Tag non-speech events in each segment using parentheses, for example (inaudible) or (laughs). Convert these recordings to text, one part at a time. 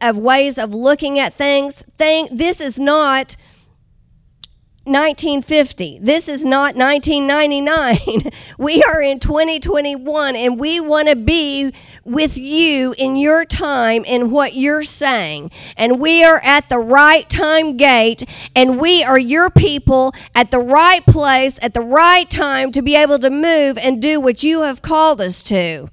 of ways of looking at things. Thing, this is not 1950. This is not 1999. (laughs) we are in 2021 and we want to be with you in your time and what you're saying. And we are at the right time gate and we are your people at the right place at the right time to be able to move and do what you have called us to.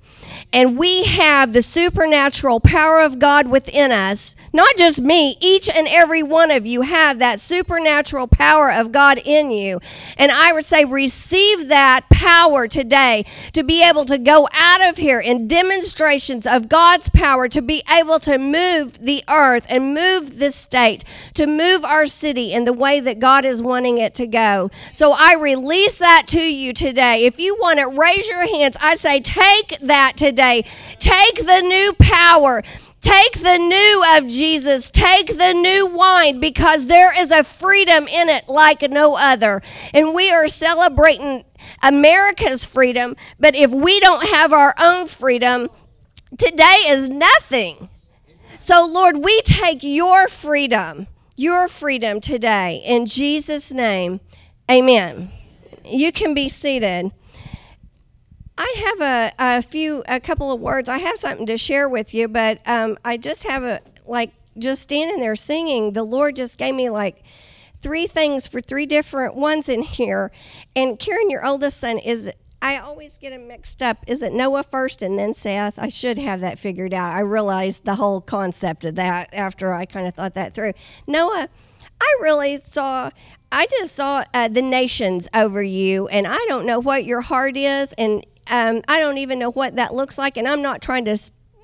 And we have the supernatural power of God within us. Not just me, each and every one of you have that supernatural power of God in you. And I would say, receive that power today to be able to go out of here in demonstrations of God's power to be able to move the earth and move this state, to move our city in the way that God is wanting it to go. So I release that to you today. If you want it, raise your hands. I say, take that today today. Take the new power. Take the new of Jesus. Take the new wine because there is a freedom in it like no other. And we are celebrating America's freedom, but if we don't have our own freedom, today is nothing. So, Lord, we take your freedom, your freedom today. In Jesus' name, amen. You can be seated. I have a, a few, a couple of words. I have something to share with you, but um, I just have a, like, just standing there singing, the Lord just gave me like three things for three different ones in here. And Karen, your oldest son, is I always get him mixed up. Is it Noah first and then Seth? I should have that figured out. I realized the whole concept of that after I kind of thought that through. Noah, I really saw, I just saw uh, the nations over you, and I don't know what your heart is, and um, I don't even know what that looks like, and I'm not trying to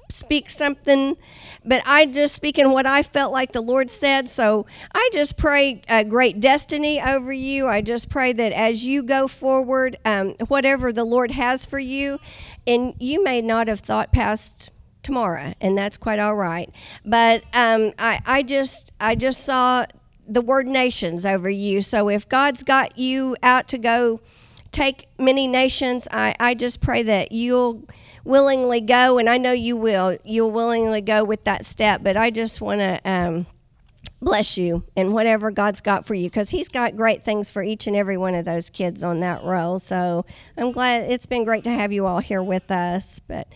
speak something, but I just speaking what I felt like the Lord said. So I just pray a great destiny over you. I just pray that as you go forward, um, whatever the Lord has for you, and you may not have thought past tomorrow, and that's quite all right. But um, I, I just, I just saw the word nations over you. So if God's got you out to go take many nations. I, I just pray that you'll willingly go, and I know you will. You'll willingly go with that step. But I just want to um, bless you and whatever God's got for you because He's got great things for each and every one of those kids on that roll. So I'm glad it's been great to have you all here with us. But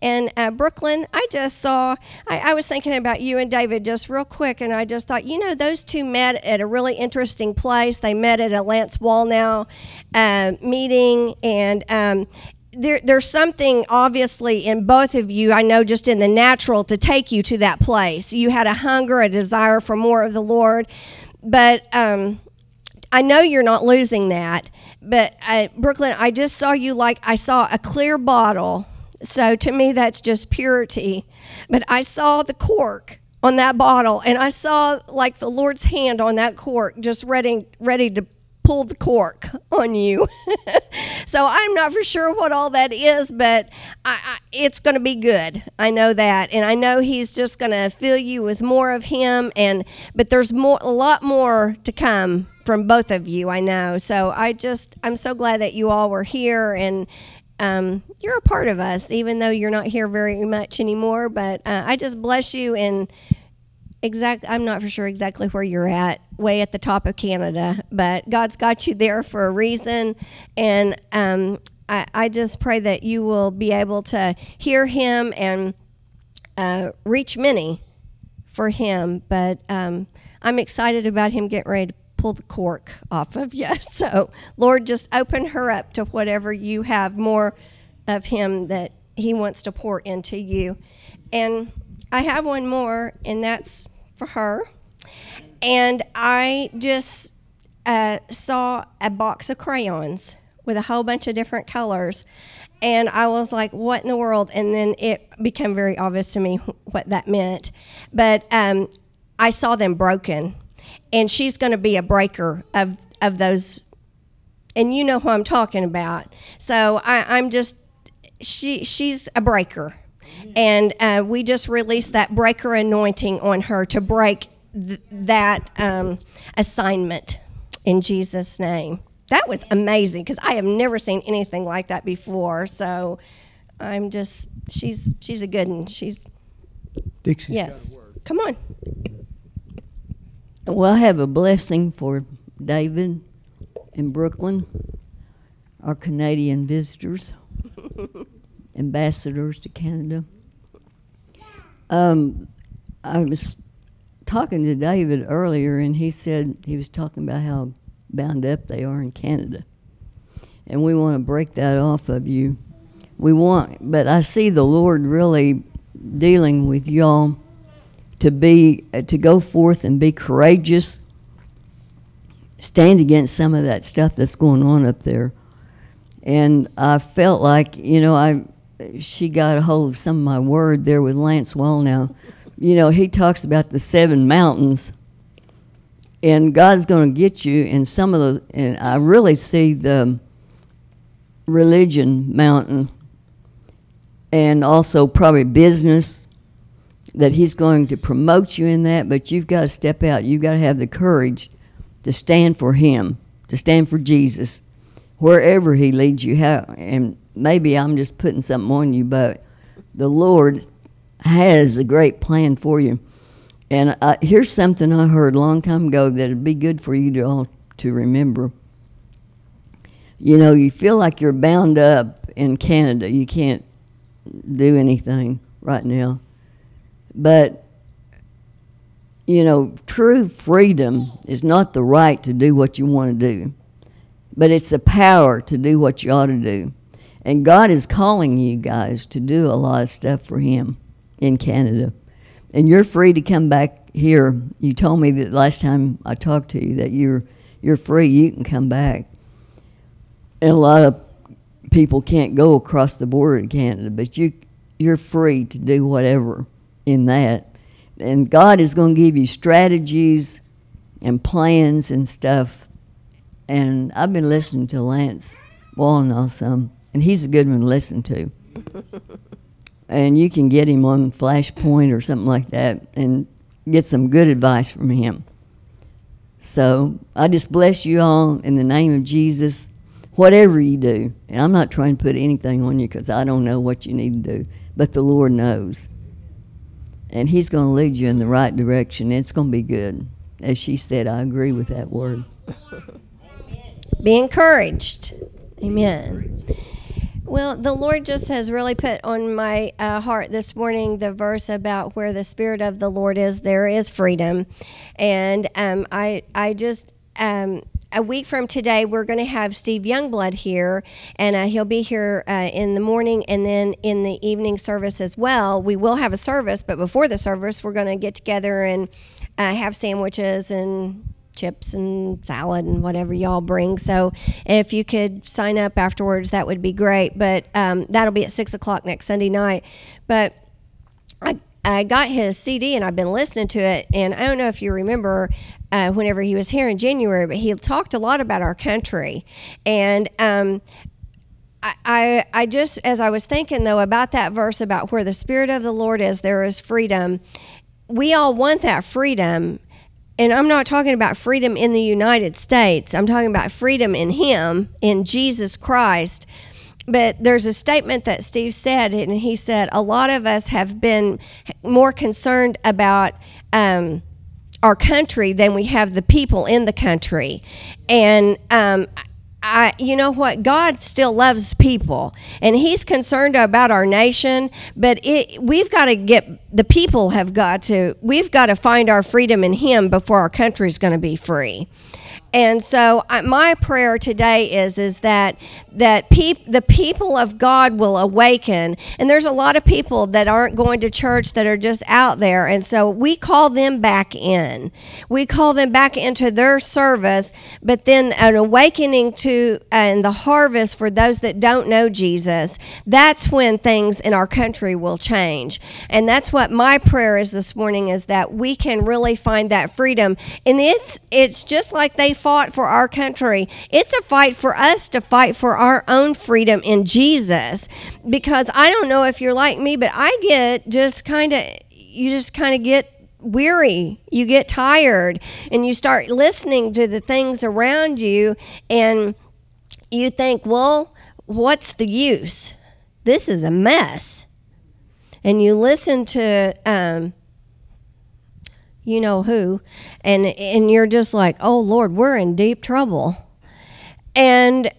and uh, Brooklyn, I just saw, I, I, was thinking about you and David just real quick, and I just thought, you know, those two met at a really interesting place. They met at a Lance Wallnau uh, meeting, and um, there, there's something obviously in both of you, I know just in the natural, to take you to that place. You had a hunger, a desire for more of the Lord, but um, I know you're not losing that. But uh, Brooklyn, I just saw you like I saw a clear bottle so to me, that's just purity. But I saw the cork on that bottle, and I saw like the Lord's hand on that cork, just ready, ready to pull the cork on you. (laughs) so I'm not for sure what all that is, but I, I, it's going to be good. I know that, and I know He's just going to fill you with more of Him. And but there's more, a lot more to come from both of you. I know. So I just, I'm so glad that you all were here and um, you're a part of us, even though you're not here very much anymore. But uh, I just bless you and exact. I'm not for sure exactly where you're at, way at the top of Canada, but God's got you there for a reason, and um, I, I, just pray that you will be able to hear Him and uh, reach many for Him. But um, I'm excited about Him getting ready to pull the cork off of you. (laughs) So, Lord, just open her up to whatever you have more of Him that He wants to pour into you. And I have one more, and that's for her. And I just uh, saw a box of crayons with a whole bunch of different colors. And I was like, what in the world? And then it became very obvious to me what that meant. But um, I saw them broken and she's going to be a breaker of of those and you know who i'm talking about so I, am just she she's a breaker and uh, we just released that breaker anointing on her to break th- that um, assignment in jesus name. That was amazing because i have never seen anything like that before. So i'm just she's she's a good one. She's Dixie. yes. Come on. Well, I have a blessing for David in Brooklyn, our Canadian visitors, (laughs) ambassadors to Canada. Um, I was talking to David earlier, and he said he was talking about how bound up they are in Canada. And we want to break that off of you. We want, but I see the Lord really dealing with y'all to be uh, to go forth and be courageous stand against some of that stuff that's going on up there and i felt like you know i she got a hold of some of my word there with lance Wallnau you know he talks about the seven mountains and god's going to get you And some of the, and i really see the religion mountain and also probably business that he's going to promote you in that, but you've got to step out. You've got to have the courage to stand for him, to stand for Jesus, wherever he leads you. How, and maybe I'm just putting something on you, but the Lord has a great plan for you. And I, here's something I heard a long time ago that'd be good for you to all to remember. You know, you feel like you're bound up in Canada. You can't do anything right now. But, you know, true freedom is not the right to do what you want to do, but it's the power to do what you ought to do. And God is calling you guys to do a lot of stuff for Him in Canada. And you're free to come back here. You told me that last time I talked to you that you're you're free. You can come back. And a lot of people can't go across the border to Canada, but you you're free to do whatever in that. And God is going to give you strategies and plans and stuff. And I've been listening to Lance Wallnau some, and he's a good one to listen to. and you can get him on Flashpoint or something like that and get some good advice from him. So I just bless you all in the name of Jesus, whatever you do. And I'm not trying to put anything on you because I don't know what you need to do, but the Lord knows and He's going to lead you in the right direction. It's going to be good. As she said, I agree with that word. Be encouraged. Amen. Well, the Lord just has really put on my uh, heart this morning the verse about where the Spirit of the Lord is, there is freedom, and um, I I just um, a week from today, we're going to have Steve Youngblood here, and uh, he'll be here uh, in the morning and then in the evening service as well. We will have a service, but before the service, we're going to get together and uh, have sandwiches and chips and salad and whatever y'all bring. So if you could sign up afterwards, that would be great. But um, that'll be at six o'clock next Sunday night. But I I got his CD and I've been listening to it. And I don't know if you remember uh, whenever he was here in January, but he talked a lot about our country. And um, I, I, I just, as I was thinking though about that verse about where the Spirit of the Lord is, there is freedom. We all want that freedom. And I'm not talking about freedom in the United States. I'm talking about freedom in Him, in Jesus Christ but there's a statement that Steve said, and he said a lot of us have been more concerned about um, our country than we have the people in the country, and um, I, you know what? God still loves people, and He's concerned about our nation. But it, we've got to get the people have got to. We've got to find our freedom in Him before our country's going to be free. And so uh, my prayer today is is that that peop, the people of God will awaken. And there's a lot of people that aren't going to church that are just out there. And so we call them back in. We call them back into their service, but then an awakening to uh, and the harvest for those that don't know Jesus. That's when things in our country will change. And that's what my prayer is this morning is that we can really find that freedom. And it's it's just like they fought for our country. It's a fight for us to fight for our own freedom in Jesus. Because I don't know if you're like me, but I get just kind of, you just kind of get weary, you get tired, and you start listening to the things around you, and you think, well, what's the use? This is a mess. And you listen to um, you know who, and and you're just like, oh Lord, we're in deep trouble. And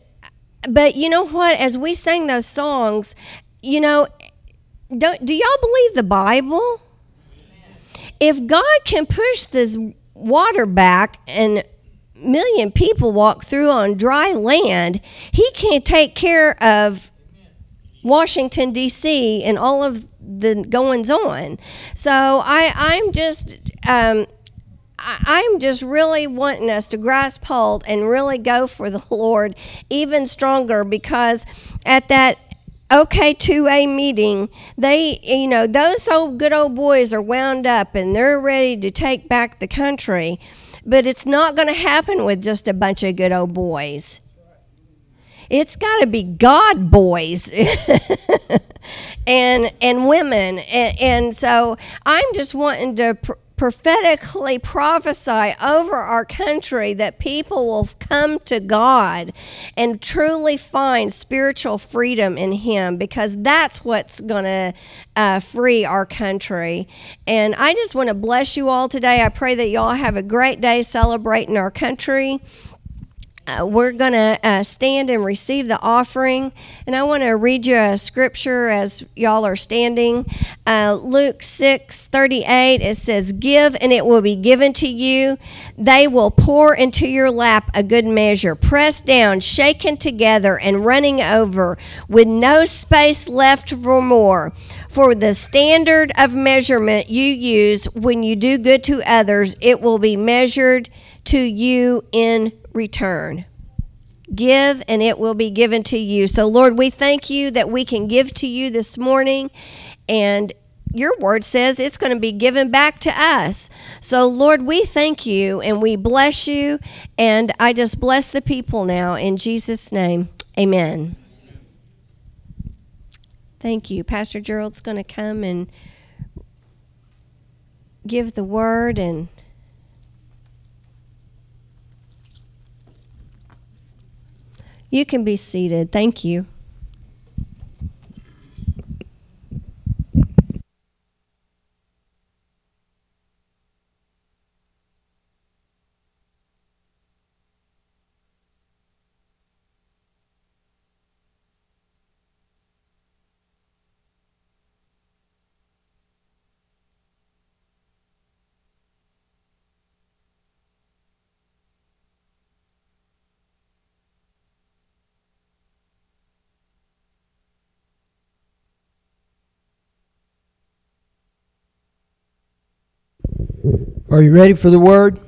but you know what? As we sang those songs, you know, don't do y'all believe the Bible? If God can push this water back and million people walk through on dry land, he can take care of Washington D.C. and all of the goings on. So I I'm just um, I'm just really wanting us to grasp hold and really go for the (laughs) Lord even stronger because at that OK2A meeting, they, you know, those old good old boys are wound up and they're ready to take back the country. But it's not going to happen with just a bunch of good old boys. It's got to be God boys (laughs) and and women, and, and so I'm just wanting to. Pr- prophetically prophesy over our country that people will come to God and truly find spiritual freedom in Him because that's what's going to uh, free our country. And I just want to bless you all today. I pray that y'all have a great day celebrating our country. Uh, we're going to uh, stand and receive the offering. And I want to read you a scripture as y'all are standing. Uh, Luke 6 38, it says, Give and it will be given to you. They will pour into your lap a good measure, pressed down, shaken together, and running over, with no space left for more. For the standard of measurement you use when you do good to others, it will be measured to you in return. Give and it will be given to you. So, Lord, we thank you that we can give to you this morning. And your word says it's going to be given back to us. So, Lord, we thank you and we bless you. And I just bless the people now in Jesus' name. Amen. Thank you. Pastor Gerald's going to come and give the word and You can be seated. Thank you. Are you ready for the word?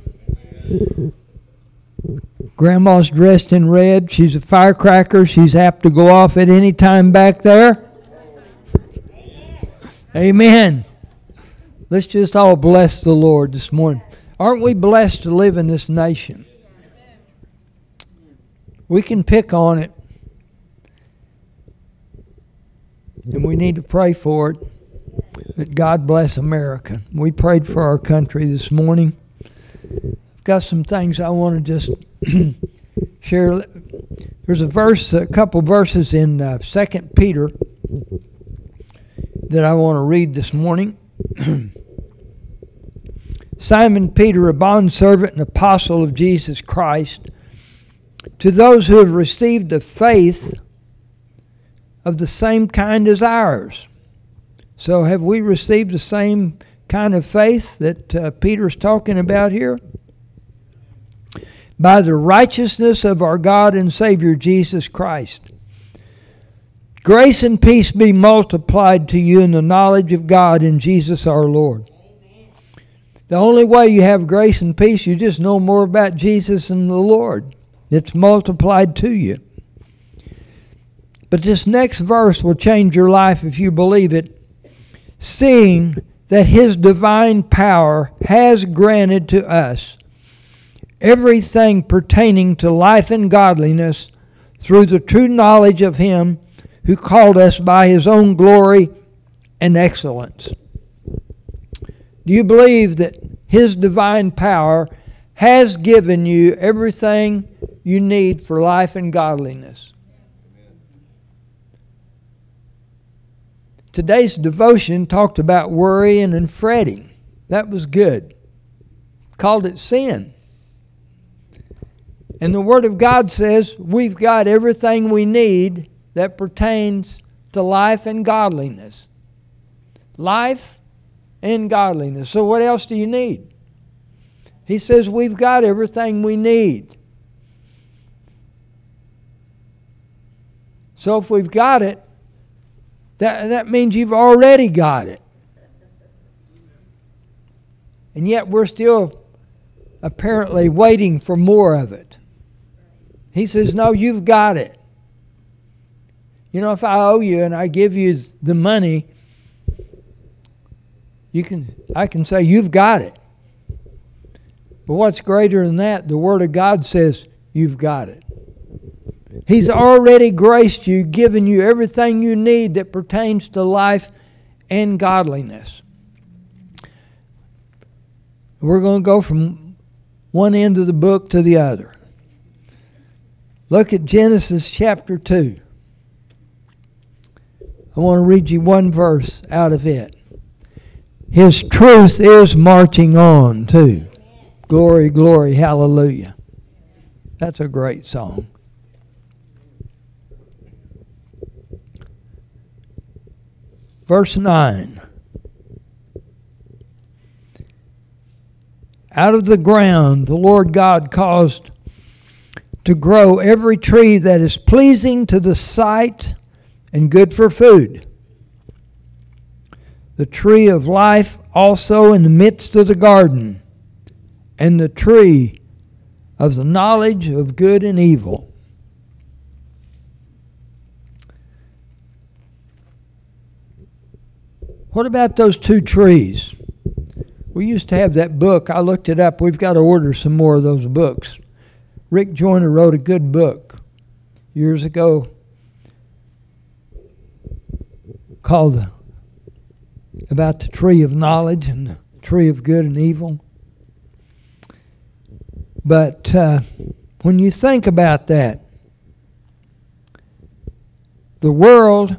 Grandma's dressed in red. She's a firecracker. She's apt to go off at any time back there. Amen. Let's just all bless the Lord this morning. Aren't we blessed to live in this nation? We can pick on it, and we need to pray for it. But God bless America. We prayed for our country this morning. I've got some things I want to just (clears throat) share. There's a verse, a couple verses in uh, Second Peter that I want to read this morning. (clears throat) Simon Peter, a bondservant and apostle of Jesus Christ, to those who have received the faith of the same kind as ours so, have we received the same kind of faith that uh, Peter's talking about here? By the righteousness of our God and Savior Jesus Christ. Grace and peace be multiplied to you in the knowledge of God in Jesus our Lord. The only way you have grace and peace, you just know more about Jesus and the Lord. It's multiplied to you. But this next verse will change your life if you believe it seeing that his divine power has granted to us everything pertaining to life and godliness through the true knowledge of him who called us by his own glory and excellence. Do you believe that his divine power has given you everything you need for life and godliness? Today's devotion talked about worrying and fretting. That was good. called it sin. And the Word of God says we've got everything we need that pertains to life and godliness. Life and godliness. So, what else do you need? He says we've got everything we need. So, if we've got it, that, that means you've already got it. And yet, we're still apparently waiting for more of it. He says, No, you've got it. You know, if I owe you and I give you the money, you can I can say you've got it. But what's greater than that? The word of God says you've got it. He's already graced you, given you everything you need that pertains to life and godliness. We're going to go from one end of the book to the other. Look at Genesis chapter 2. I want to read you one verse out of it. His truth is marching on, too. Glory, glory, hallelujah. That's a great song. Verse 9. Out of the ground the Lord God caused to grow every tree that is pleasing to the sight and good for food. The tree of life also in the midst of the garden, and the tree of the knowledge of good and evil. What about those two trees? We used to have that book. I looked it up. We've got to order some more of those books. Rick Joyner wrote a good book years ago called about the tree of knowledge and the tree of good and evil. But uh, when you think about that, the world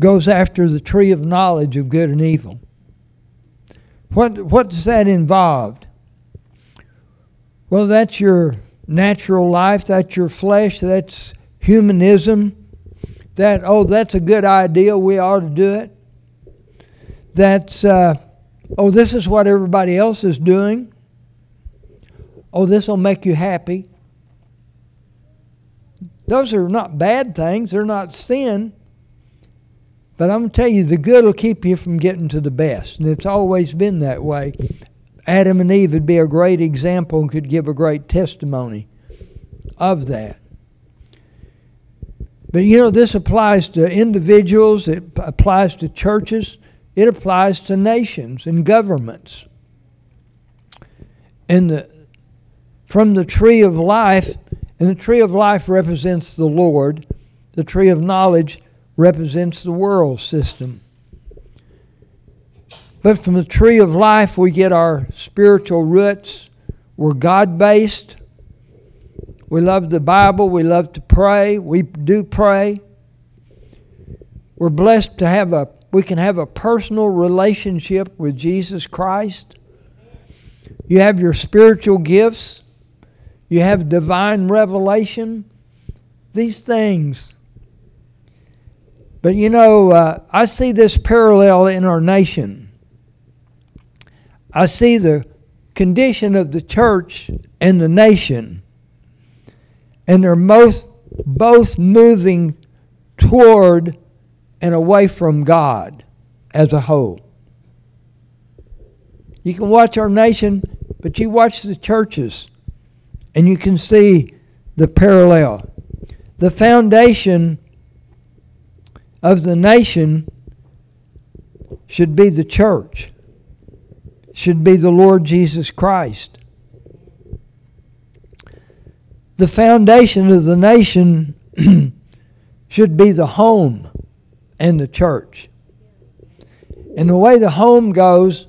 goes after the tree of knowledge of good and evil. What, what does that involve? Well, that's your natural life, that's your flesh, that's humanism, that, oh, that's a good idea, we ought to do it. That's, uh, oh, this is what everybody else is doing. Oh, this will make you happy. Those are not bad things, they're not sin. But I'm going to tell you, the good will keep you from getting to the best. And it's always been that way. Adam and Eve would be a great example and could give a great testimony of that. But you know, this applies to individuals, it applies to churches, it applies to nations and governments. And the, from the tree of life, and the tree of life represents the Lord, the tree of knowledge represents the world system. But from the tree of life, we get our spiritual roots. We're God based. We love the Bible. We love to pray. We do pray. We're blessed to have a we can have a personal relationship with Jesus Christ. You have your spiritual gifts. You have divine revelation. These things. But you know, uh, I see this parallel in our nation. I see the condition of the church and the nation and they're both both moving toward and away from God as a whole. You can watch our nation, but you watch the churches and you can see the parallel. The foundation of the nation should be the church, should be the Lord Jesus Christ the foundation of the nation (clears throat) should be the home and the church. And the way the home goes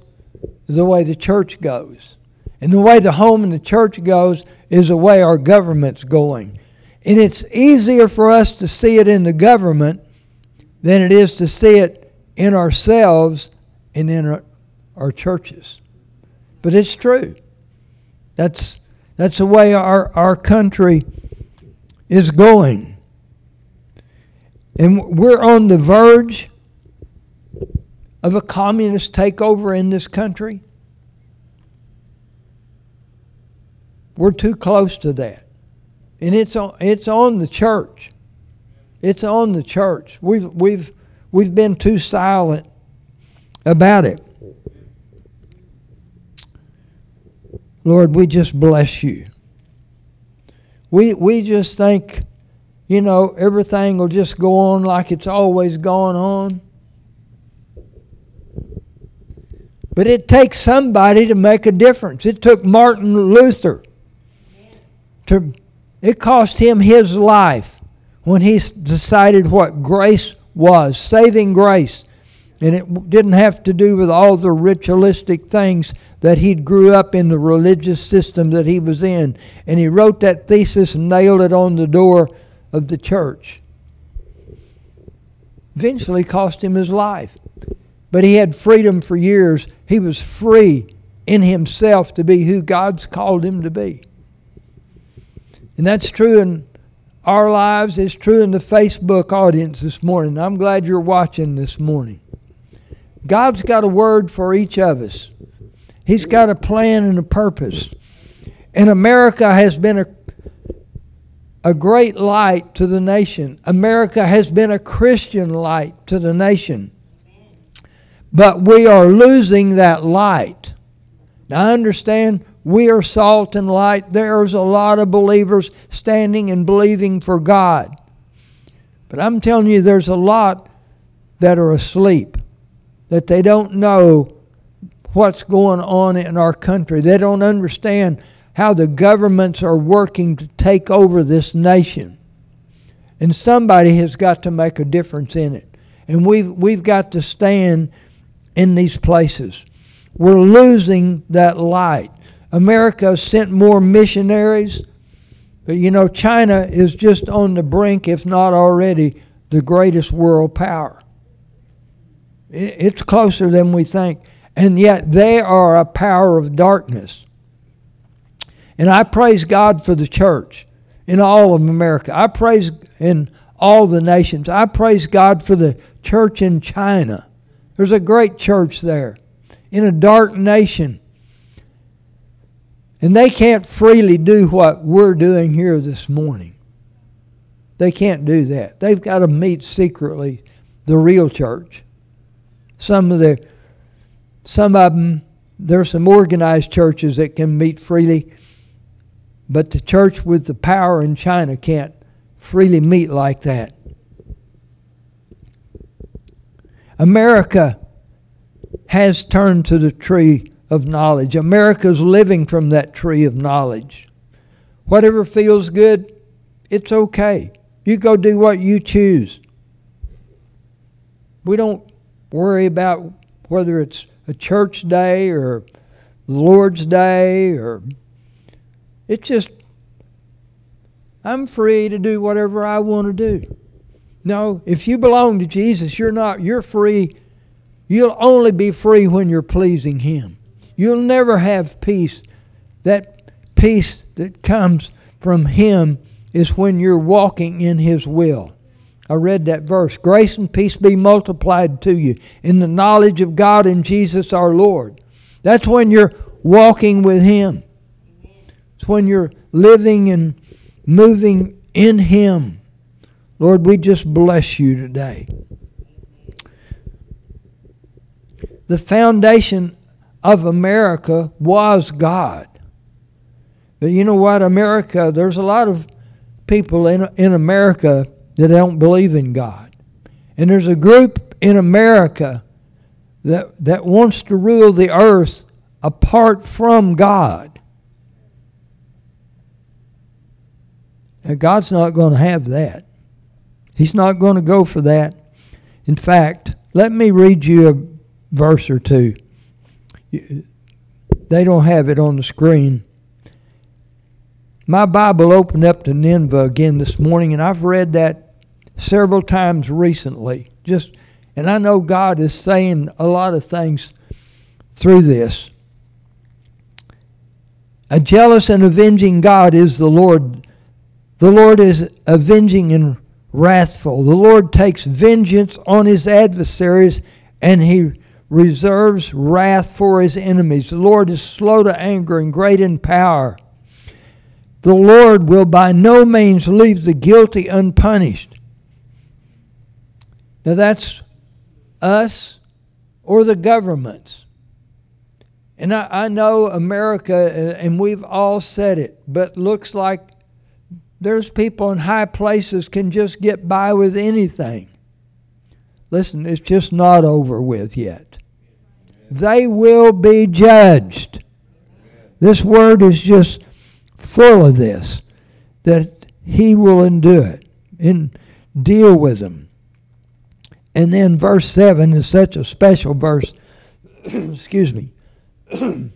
is the way the church goes. And the way the home and the church goes is the way our government's going. And it's easier for us to see it in the government than it is to see it in ourselves and in our, our churches. But it's true. That's that's the way our, our country is going. And we're on the verge of a communist takeover in this country. We're too close to that. And it's on, it's on the church. It's on the church. We've, we've, we've been too silent about it. Lord, we just bless you. We, we just think, you know, everything will just go on like it's always gone on. But it takes somebody to make a difference. It took Martin Luther to it cost him his life when he decided what grace was, saving grace. And it didn't have to do with all the ritualistic things that he'd grew up in the religious system that he was in. And he wrote that thesis and nailed it on the door of the church. Eventually cost him his life. But he had freedom for years. He was free in himself to be who God's called him to be. And that's true in our lives. is true in the Facebook audience this morning. I'm glad you're watching this morning. God's got a word for each of us. He's got a plan and a purpose. And America has been a, a great light to the nation. America has been a Christian light to the nation. But we are losing that light. Now, I understand we are salt and light. There's a lot of believers standing and believing for God. But I'm telling you, there's a lot that are asleep, that they don't know what's going on in our country. They don't understand how the governments are working to take over this nation. And somebody has got to make a difference in it. And we've, we've got to stand in these places. We're losing that light. America sent more missionaries, but you know, China is just on the brink, if not already, the greatest world power. It's closer than we think. And yet they are a power of darkness. And I praise God for the church in all of America. I praise in all the nations. I praise God for the church in China. There's a great church there in a dark nation and they can't freely do what we're doing here this morning. They can't do that. They've got to meet secretly the real church. Some of the some of them there's some organized churches that can meet freely, but the church with the power in China can't freely meet like that. America has turned to the tree of knowledge. America's living from that tree of knowledge. Whatever feels good, it's okay. You go do what you choose. We don't worry about whether it's a church day or the Lord's day or it's just I'm free to do whatever I want to do. No, if you belong to Jesus, you're not you're free. You'll only be free when you're pleasing him. You'll never have peace. That peace that comes from Him is when you're walking in His will. I read that verse. Grace and peace be multiplied to you in the knowledge of God and Jesus our Lord. That's when you're walking with Him. It's when you're living and moving in Him. Lord, we just bless you today. The foundation of America was God. But you know what? America, there's a lot of people in, in America that don't believe in God. And there's a group in America that, that wants to rule the earth apart from God. And God's not going to have that. He's not going to go for that. In fact, let me read you a verse or two they don't have it on the screen. My Bible opened up to Nineveh again this morning, and I've read that several times recently. Just, and I know God is saying a lot of things through this. A jealous and avenging God is the Lord. The Lord is avenging and wrathful. The Lord takes vengeance on his adversaries and he reserves wrath for his enemies. The Lord is slow to anger and great in power. The Lord will by no means leave the guilty unpunished. Now that's us or the governments. And I, I know America, uh, and we've all said it, but looks like there's people in high places can just get by with anything. Listen, it's just not over with yet. They will be judged. This word is just full of this that he will endure it and deal with them. And then verse 7 is such a special verse. (clears throat) Excuse me. (clears throat) the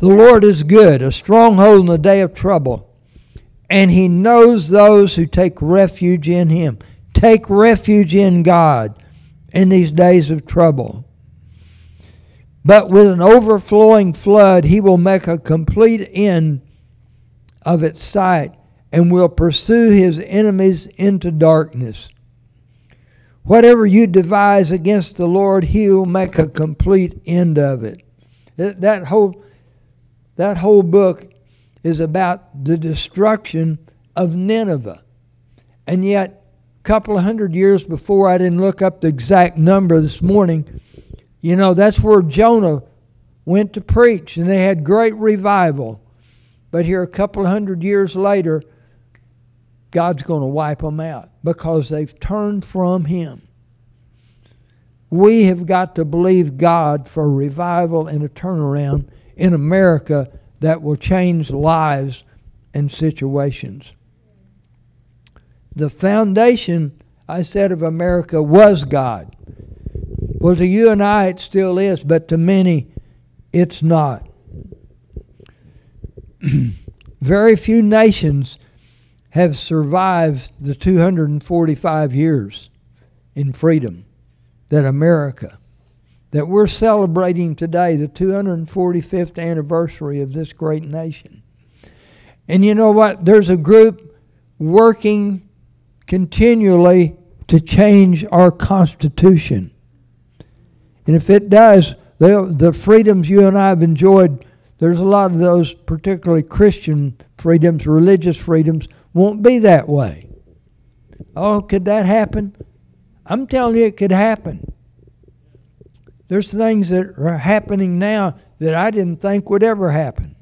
Lord is good, a stronghold in the day of trouble, and he knows those who take refuge in him. Take refuge in God in these days of trouble. But with an overflowing flood, he will make a complete end of its site and will pursue his enemies into darkness. Whatever you devise against the Lord, he will make a complete end of it. That whole, that whole book is about the destruction of Nineveh. And yet, couple of hundred years before, I didn't look up the exact number this morning, you know, that's where Jonah went to preach, and they had great revival. But here, a couple of hundred years later, God's going to wipe them out because they've turned from Him. We have got to believe God for revival and a turnaround in America that will change lives and situations. The foundation, I said, of America was God. Well, to you and I, it still is, but to many, it's not. (clears throat) Very few nations have survived the 245 years in freedom that America, that we're celebrating today, the 245th anniversary of this great nation. And you know what? There's a group working continually to change our Constitution. And if it does, the freedoms you and I have enjoyed, there's a lot of those, particularly Christian freedoms, religious freedoms, won't be that way. Oh, could that happen? I'm telling you, it could happen. There's things that are happening now that I didn't think would ever happen.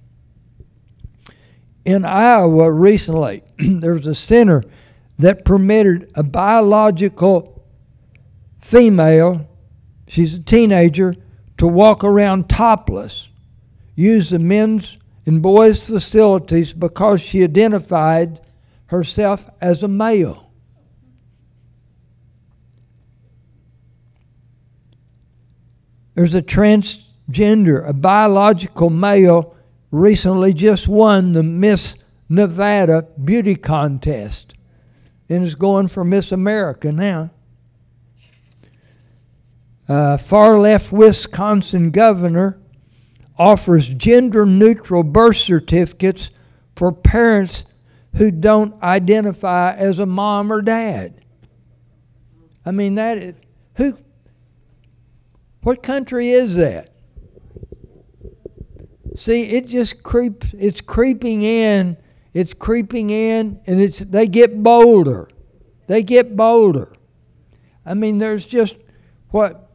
In Iowa recently, (clears throat) there was a center that permitted a biological female she's a teenager, to walk around topless, use the men's and boys' facilities because she identified herself as a male. There's a transgender, a biological male, recently just won the Miss Nevada beauty contest and is going for Miss America now uh, far left Wisconsin governor offers gender neutral birth certificates for parents who don't identify as a mom or dad. I mean that is, who what country is that? See, it just creeps it's creeping in, it's creeping in and it's they get bolder. They get bolder. I mean there's just what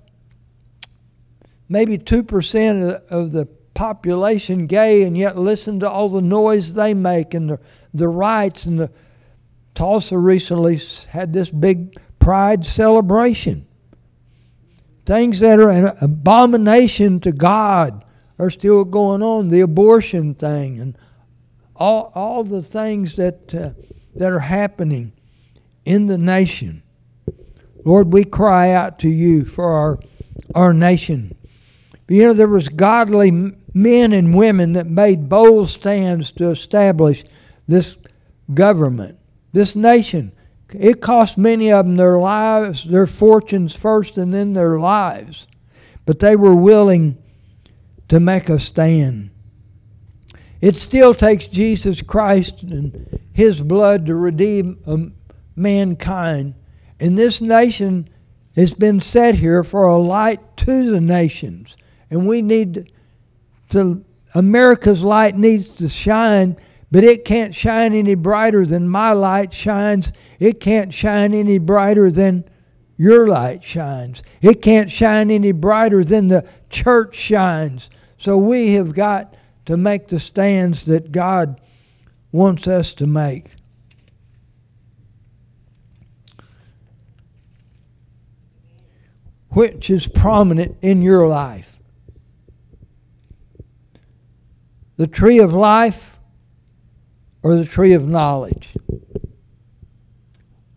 maybe 2% of the population gay and yet listen to all the noise they make and the, the rights and the Tulsa recently had this big pride celebration. Things that are an abomination to God are still going on. The abortion thing and all, all the things that, uh, that are happening in the nation. Lord, we cry out to you for our, our nation. You know, there was godly men and women that made bold stands to establish this government, this nation. It cost many of them their lives, their fortunes first, and then their lives. But they were willing to make a stand. It still takes Jesus Christ and His blood to redeem um, mankind. And this nation has been set here for a light to the nations. And we need to, America's light needs to shine, but it can't shine any brighter than my light shines. It can't shine any brighter than your light shines. It can't shine any brighter than the church shines. So we have got to make the stands that God wants us to make. Which is prominent in your life? The tree of life or the tree of knowledge?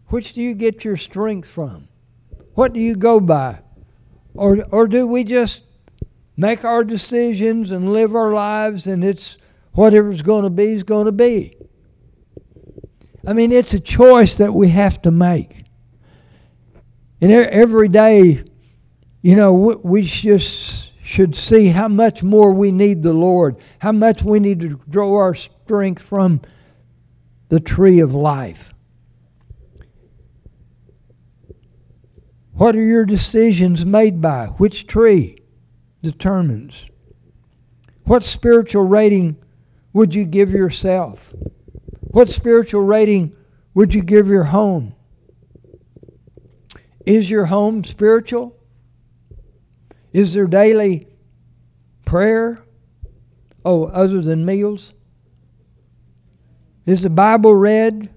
Which do you get your strength from? What do you go by? Or, or do we just make our decisions and live our lives and it's whatever's going to be is going to be? I mean, it's a choice that we have to make. And every day, you know, we just should see how much more we need the Lord, how much we need to draw our strength from the tree of life. What are your decisions made by? Which tree determines? What spiritual rating would you give yourself? What spiritual rating would you give your home? Is your home spiritual? Is there daily prayer? Oh, other than meals? Is the Bible read?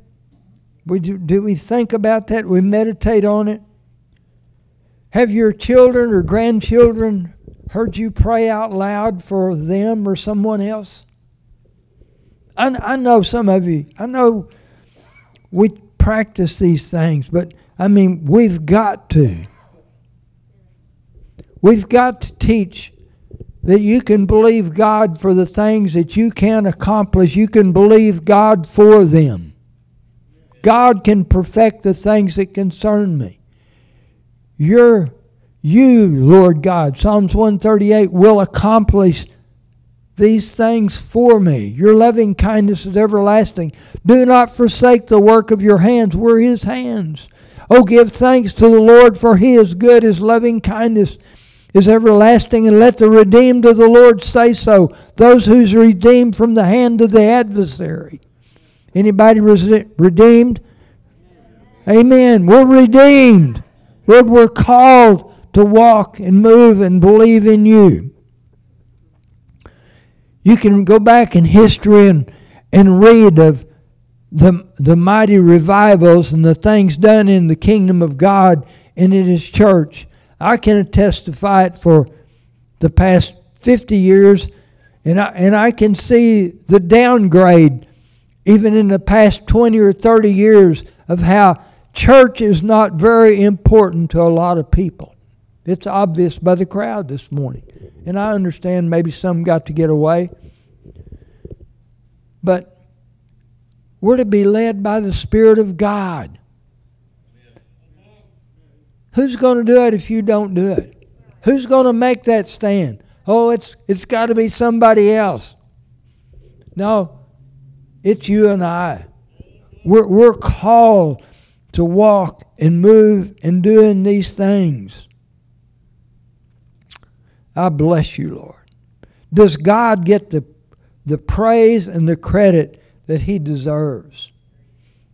do we think about that? We meditate on it? Have your children or grandchildren heard you pray out loud for them or someone else? I, I know some of you, I know we practice these things, but I mean, we've got to. We've got to teach that you can believe God for the things that you can't accomplish. You can believe God for them. God can perfect the things that concern me. Your, you, Lord God, Psalms 138, will accomplish these things for me. Your loving kindness is everlasting. Do not forsake the work of your hands. We're His hands. Oh, give thanks to the Lord, for He is good. His loving kindness is everlasting, and let the redeemed of the Lord say so. Those who's redeemed from the hand of the adversary. Anybody redeemed? Amen. We're redeemed. Lord, we're called to walk and move and believe in you. You can go back in history and, and read of the, the mighty revivals and the things done in the kingdom of God and in His church. I can testify it for the past 50 years, and I, and I can see the downgrade even in the past 20 or 30 years of how church is not very important to a lot of people. It's obvious by the crowd this morning. And I understand maybe some got to get away. But we're to be led by the Spirit of God. Who's going to do it if you don't do it? Who's going to make that stand? Oh, it's it's got to be somebody else. No, it's you and I. We're, we're called to walk and move and doing these things. I bless you, Lord. Does God get the, the praise and the credit that He deserves?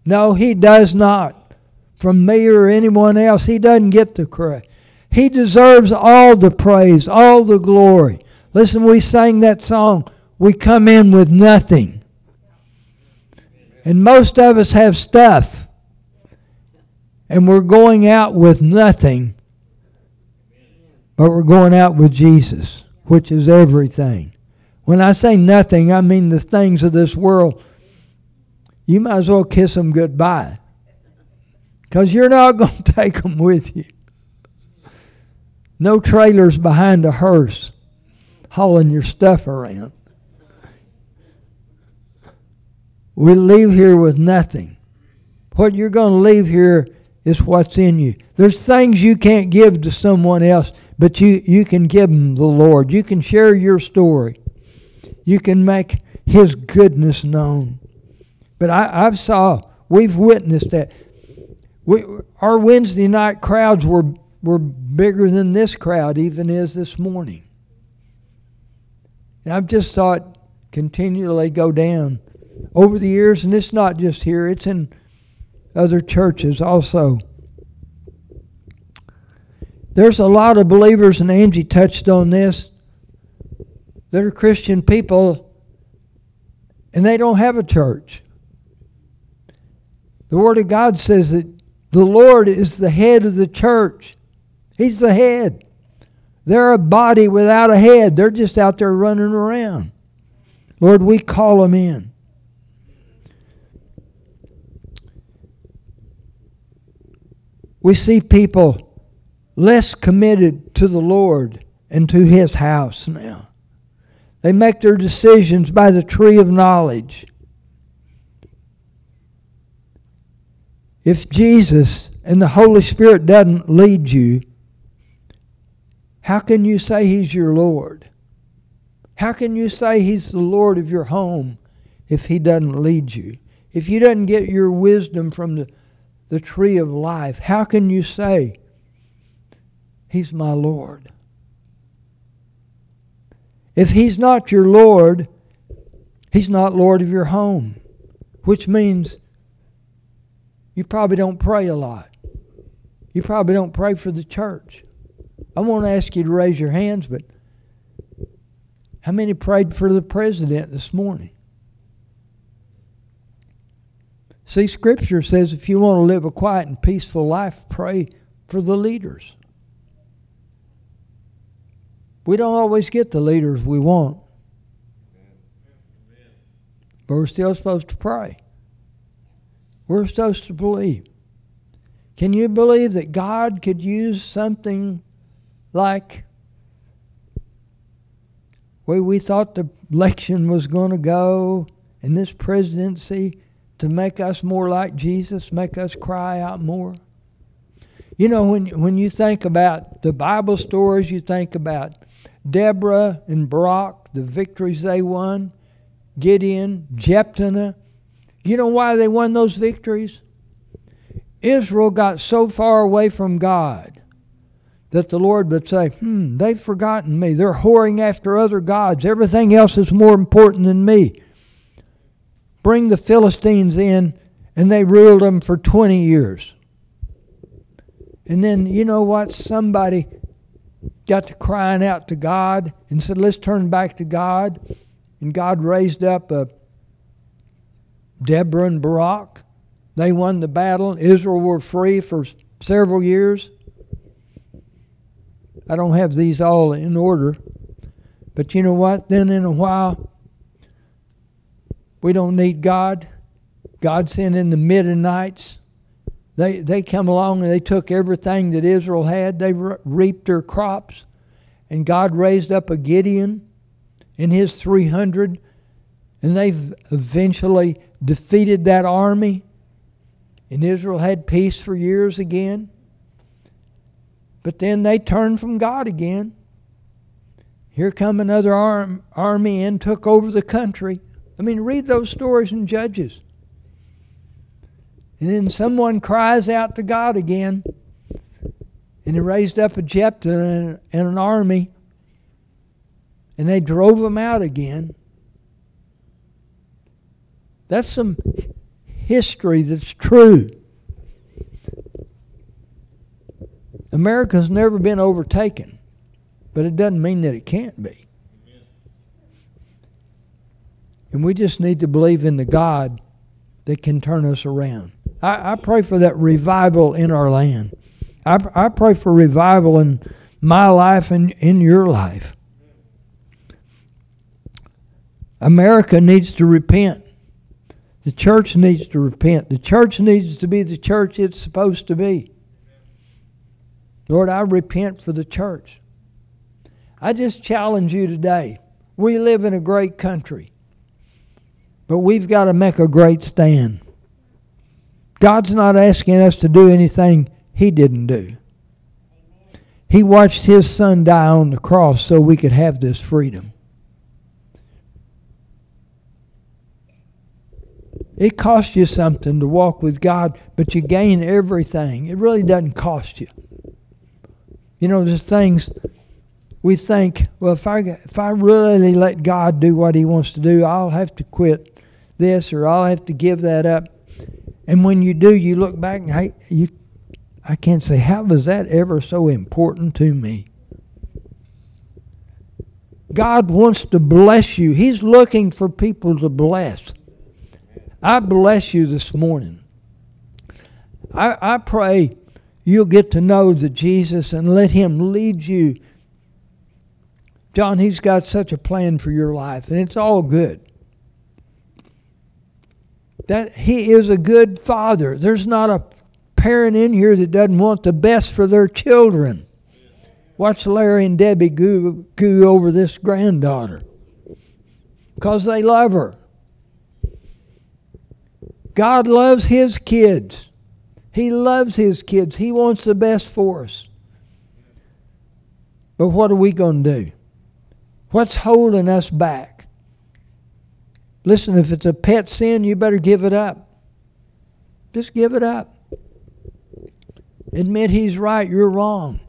No, He does not. From me or anyone else, He doesn't get the credit. He deserves all the praise, all the glory. Listen, we sang that song, We Come In With Nothing. And most of us have stuff and we're going out with nothing, but we're going out with Jesus, which is everything. When I say nothing, I mean the things of this world. You might as well kiss them goodbye because you're not (laughs) going to take them with you. No trailers behind a hearse hauling your stuff around. We leave here with nothing. What you're going to leave here is what's in you. There's things you can't give to someone else but you, you can give them the Lord. You can share your story. You can make His goodness known. But I, I've saw, we've witnessed that. We, our Wednesday night crowds were, were bigger than this crowd even is this morning. And I've just saw it continually go down over the years, and it's not just here, it's in other churches also. There's a lot of believers, and Angie touched on this, that are Christian people, and they don't have a church. The Word of God says that the Lord is the head of the church. He's the head. They're a body without a head. They're just out there running around. Lord, we call them in. We see people less committed to the Lord and to His house now. They make their decisions by the tree of knowledge. If Jesus and the Holy Spirit doesn't lead you, how can you say He's your Lord? How can you say He's the Lord of your home if He doesn't lead you? If you doesn't get your wisdom from the, the tree of life, how can you say He's my Lord? If He's not your Lord, He's not Lord of your home, which means you probably don't pray a lot. You probably don't pray for the church. I won't ask you to raise your hands, but how many prayed for the president this morning? See, Scripture says if you want to live a quiet and peaceful life, pray for the leaders. We don't always get the leaders we want, but we're still supposed to pray. We're supposed to believe. Can you believe that God could use something like way we thought the election was going to go and this presidency to make us more like Jesus, make us cry out more. You know, when, when you think about the Bible stories, you think about Deborah and Barak, the victories they won, Gideon, Jephthah. You know why they won those victories? Israel got so far away from God that the Lord would say, Hmm, they've forgotten me. They're whoring after other gods. Everything else is more important than me. Bring the Philistines in, and they ruled them for 20 years. And then, you know what? Somebody got to crying out to God and said, Let's turn back to God. And God raised up a Deborah and Barak. They won the battle. Israel were free for several years. I don't have these all in order. But you know what? Then in a while, we don't need God. God sent in the Midianites. They, they come along and they took everything that Israel had. They re- reaped their crops. And God raised up a Gideon and his 300. And they eventually defeated that army. And Israel had peace for years again. But then they turned from God again. Here come another arm, army and took over the country. I mean, read those stories in Judges. And then someone cries out to God again. And he raised up a Jephthah and, an army. And they drove them out again. That's some history that's true. America's never been overtaken, but it doesn't mean that it can't be. And we just need to believe in the God that can turn us around. I, I pray for that revival in our land. I, I pray for revival in my life and in your life. America needs to repent. The church needs to repent. The church needs to be the church it's supposed to be. Lord, I repent for the church. I just challenge you today. We live in a great country, but we've got to make a great stand. God's not asking us to do anything He didn't do. He watched his son die on the cross so we could have this freedom. It costs you something to walk with God, but you gain everything. It really doesn't cost you. You know, there's things we think, well, if I if I really let God do what He wants to do, I'll have to quit this or I'll have to give that up. And when you do, you look back and hey, you, I can't say how was that ever so important to me. God wants to bless you. He's looking for people to bless. I bless you this morning. I, I pray you'll get to know the Jesus and let Him lead you. John, He's got such a plan for your life, and it's all good. That He is a good father. There's not a parent in here that doesn't want the best for their children. Watch Larry and Debbie goo, goo over this granddaughter because they love her. God loves His kids. He loves His kids. He wants the best for us. But what are we going to do? What's holding us back? Listen, if it's a pet sin, you better give it up. Just give it up. Admit He's right, you're wrong.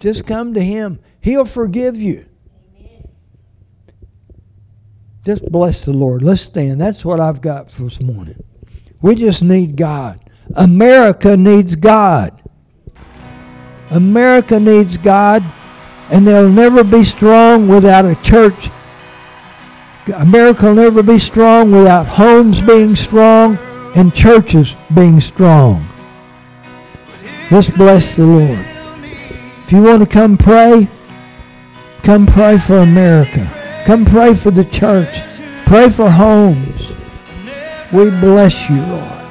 Just come to Him. He'll forgive you. Just bless the Lord. Let's stand. That's what I've got for this morning. We just need God. America needs God. America needs God, and they'll never be strong without a church. America will never be strong without homes being strong and churches being strong. Let's bless the Lord. If you want to come pray, come pray for America. Come pray for the church. Pray for homes. We bless you, Lord.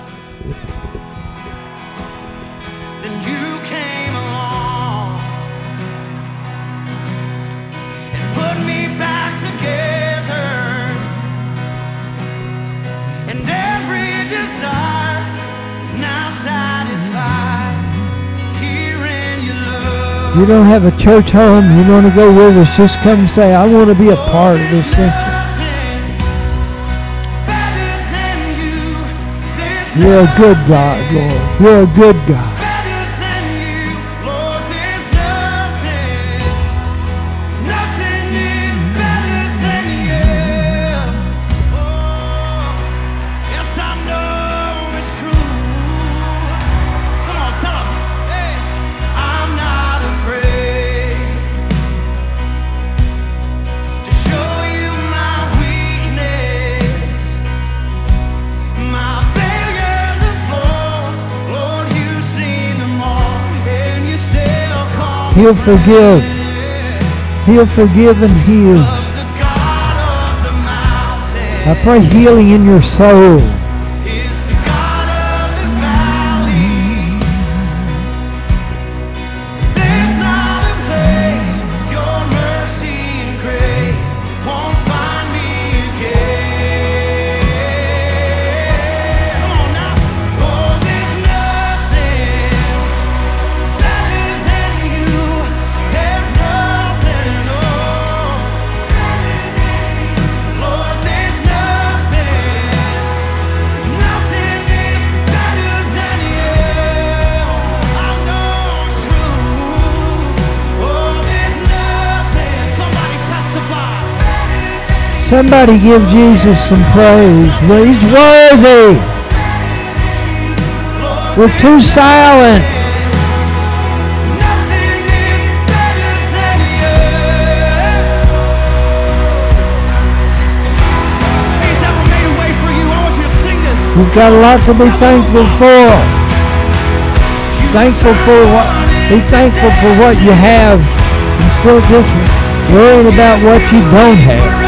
You don't have a church home, you want to go with us, just come and say, I want to be a part of this thing. You're a good God, Lord. You're a good God. He'll forgive. He'll forgive and heal. I pray healing in your soul. Somebody give Jesus some praise. He's worthy. We're too silent. We've got a lot to be thankful for. Thankful for what, be thankful for what you have instead of just worrying about what you don't have.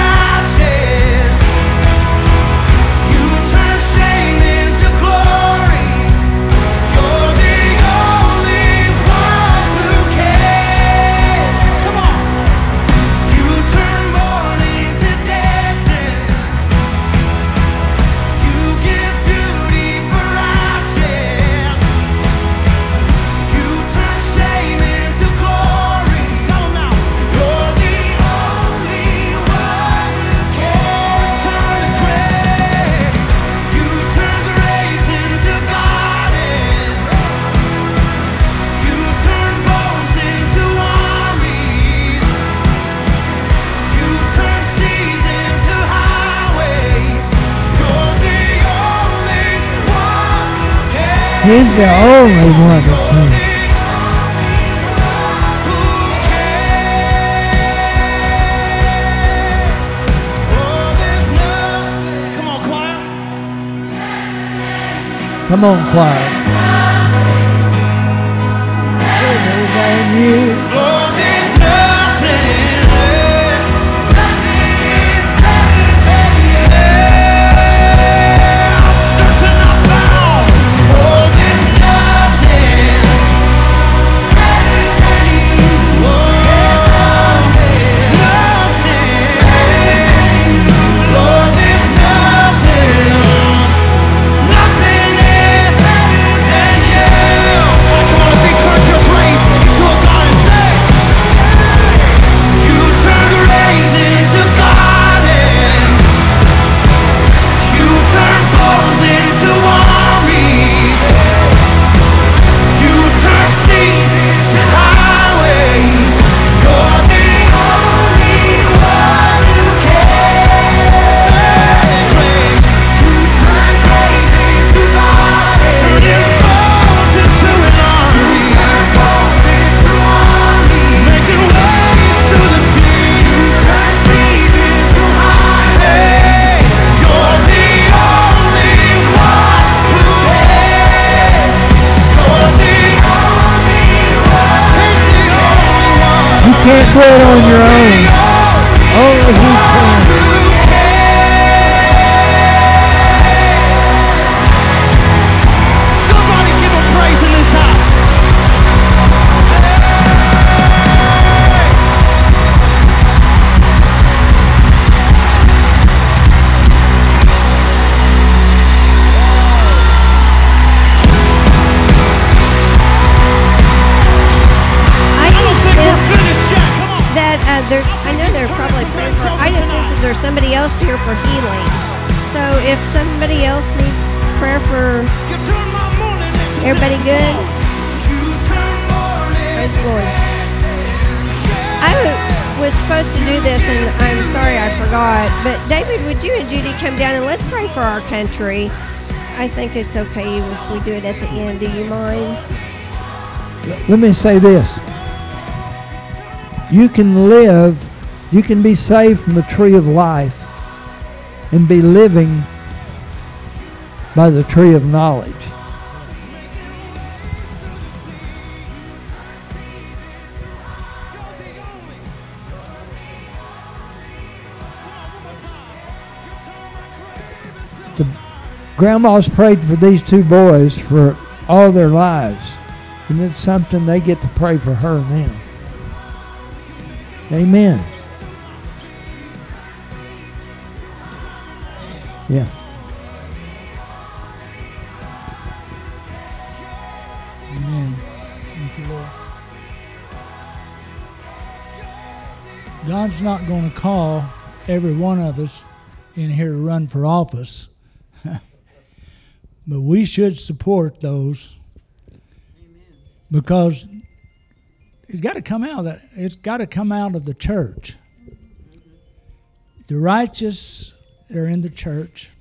He's the only one that can. Come on, choir. Than you. Can't it on your own. For our country? I think it's okay if we do it at the end. Do you mind? Let me say this. You can live, you can be saved from the tree of life and be living by the tree of knowledge. Grandma's prayed for these two boys for all their lives. And it's something they get to pray for her now. Amen. Yeah. Amen. Thank you, Lord. God's not going to call every one of us in here to run for office, but we should support those because it's got to come out. Of, it's got to come out of the church. The righteous are in the church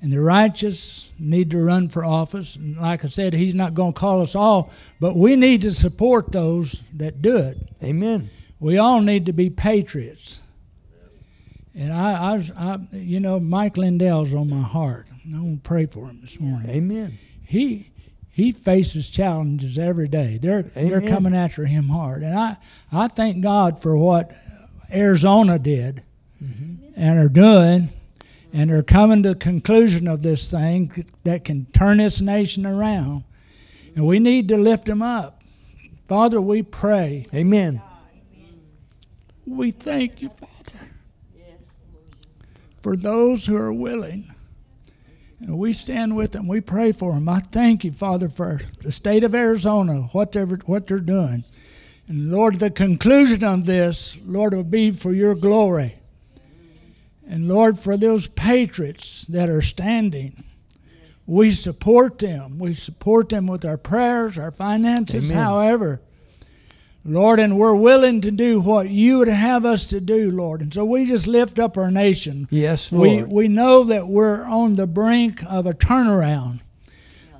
and the righteous need to run for office. And like I said, he's not going to call us all, but we need to support those that do it. Amen. We all need to be patriots. And I, I, I you know, Mike Lindell's on my heart. I want to pray for him this morning. Amen. He he faces challenges every day. They're they're coming after him hard, and I I thank God for what Arizona did mm-hmm. and are doing, and are coming to the conclusion of this thing that can turn this nation around, and we need to lift them up. Father, we pray. Amen. We thank you, Father, for those who are willing. And we stand with them. We pray for them. I thank you, Father, for the state of Arizona, whatever what they're doing. And Lord, the conclusion of this, Lord, will be for your glory. And Lord, for those patriots that are standing, we support them. We support them with our prayers, our finances, Amen. however. Lord, and we're willing to do what you would have us to do, Lord. And so we just lift up our nation. Yes, We, Lord. we we know that we're on the brink of a turnaround.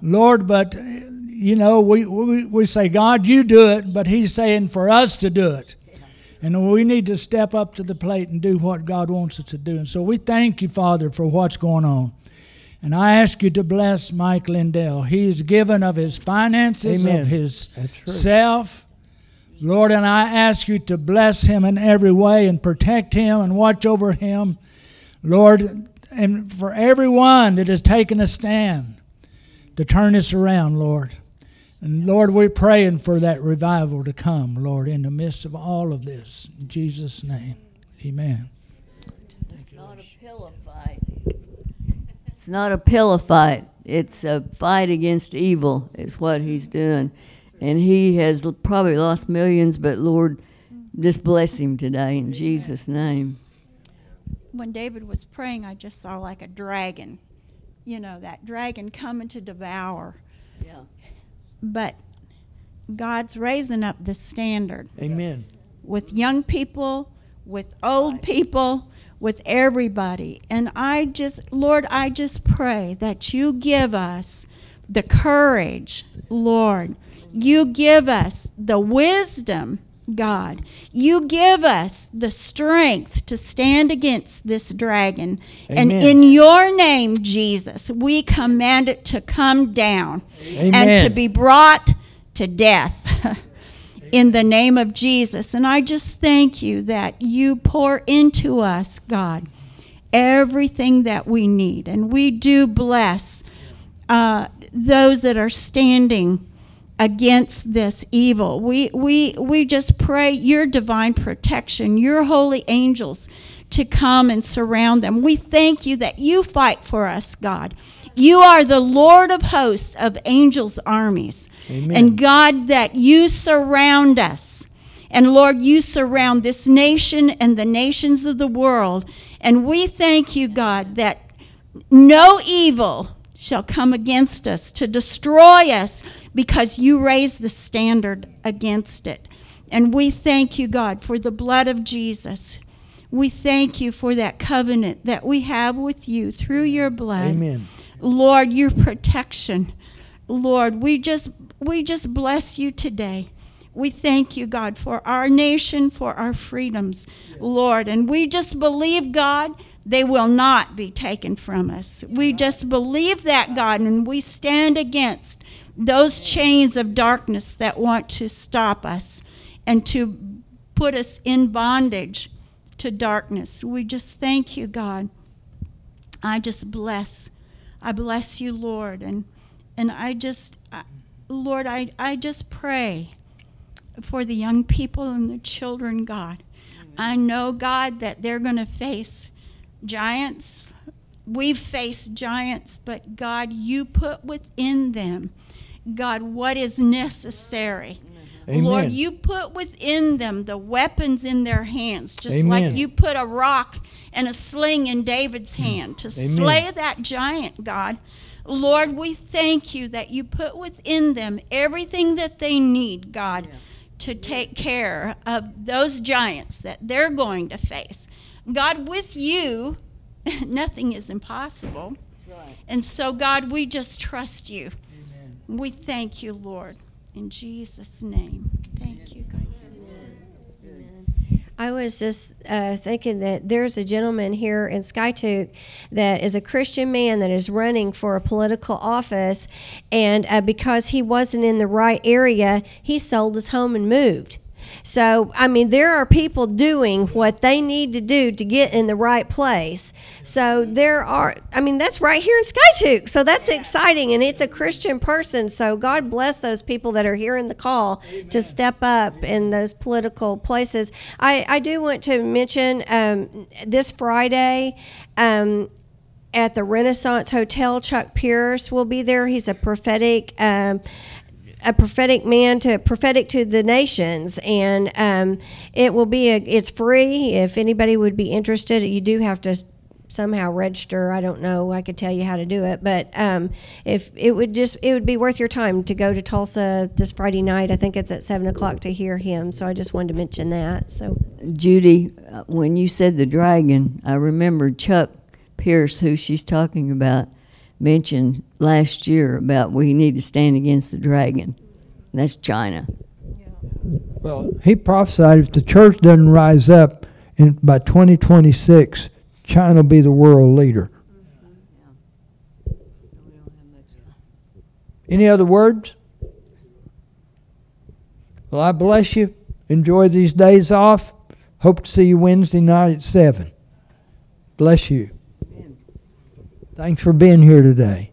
Lord, but you know, we, we we say, God, you do it, but He's saying for us to do it. And we need to step up to the plate and do what God wants us to do. And so we thank you, Father, for what's going on. And I ask you to bless Mike Lindell. He's given of his finances, Amen. of his self. Lord, and I ask you to bless him in every way and protect him and watch over him. Lord, and for everyone that has taken a stand to turn this around, Lord. And Lord, we're praying for that revival to come, Lord, in the midst of all of this. In Jesus' name, amen. It's not a pillow fight. It's not a pillow fight. It's a fight against evil, is what he's doing. And he has probably lost millions, but Lord, just bless him today in Jesus' name. when David was praying, I just saw like a dragon, you know, that dragon coming to devour. Yeah. But God's raising up the standard Amen. with young people, with old people, with everybody. And I just, Lord, I just pray that you give us the courage, Lord. You give us the wisdom, God. You give us the strength to stand against this dragon. And in your name, Jesus, we command it to come down and to be brought to death. (laughs) in the name of Jesus. And I just thank you that you pour into us, God, everything that we need. And we do bless uh, those that are standing against this evil. We, we, we just pray your divine protection, your holy angels to come and surround them. We thank you that you fight for us, God. You are the Lord of hosts of angels' armies. Amen. And God, that you surround us. And Lord, you surround this nation and the nations of the world. And we thank you, God, that no evil shall come against us to destroy us because you raise the standard against it. And we thank you, God, for the blood of Jesus. We thank you for that covenant that we have with you through your blood. Amen. Lord, your protection. Lord, we just we just bless you today. We thank you, God, for our nation, for our freedoms, Lord. And we just believe, God, they will not be taken from us. We just believe that, God, and we stand against those chains of darkness that want to stop us and to put us in bondage to darkness. We just thank you, God. I just bless. I bless you, Lord, and and I just, I, Lord, I I just pray for the young people and the children, God. I know, God, that they're going to face giants. We've faced giants, but God, you put within them, God, what is necessary. Amen. Lord, you put within them the weapons in their hands, just Amen. like you put a rock and a sling in David's mm. hand to Amen. slay that giant, God. Lord, we thank you that you put within them everything that they need, God, to take care of those giants that they're going to face. God, with you, (laughs) nothing is impossible. And so, God, we just trust you. We thank you, Lord. In Jesus' name. Thank you, God. I was just uh, thinking that there's a gentleman here in Skiatook that is a Christian man that is running for a political office, and uh, because he wasn't in the right area, he sold his home and moved. So, I mean, there are people doing what they need to do to get in the right place. So, there are, I mean, that's right here in Skiatook. So, that's exciting. And it's a Christian person. So, God bless those people that are hearing the call to step up in those political places. I, I do want to mention um, this Friday, um, at the Renaissance Hotel. Chuck Pierce will be there. He's a prophetic. Um, a prophetic man to prophetic to the nations and um, it will be a it's free. If anybody would be interested you do have to somehow register. I don't know. I could tell you how to do it. But um, if it would just it would be worth your time to go to tulsa this friday night. I think it's at seven o'clock to hear him. So i just wanted to mention that. So Judy, uh, when you said the dragon, I remember Chuck Pierce, who she's talking about. Mentioned last year about we need to stand against the dragon. And that's China. Well, he prophesied if the church doesn't rise up in, by 2026, China will be the world leader. Any other words? Well, I bless you. Enjoy these days off. Hope to see you Wednesday night at 7. Bless you. Thanks for being here today.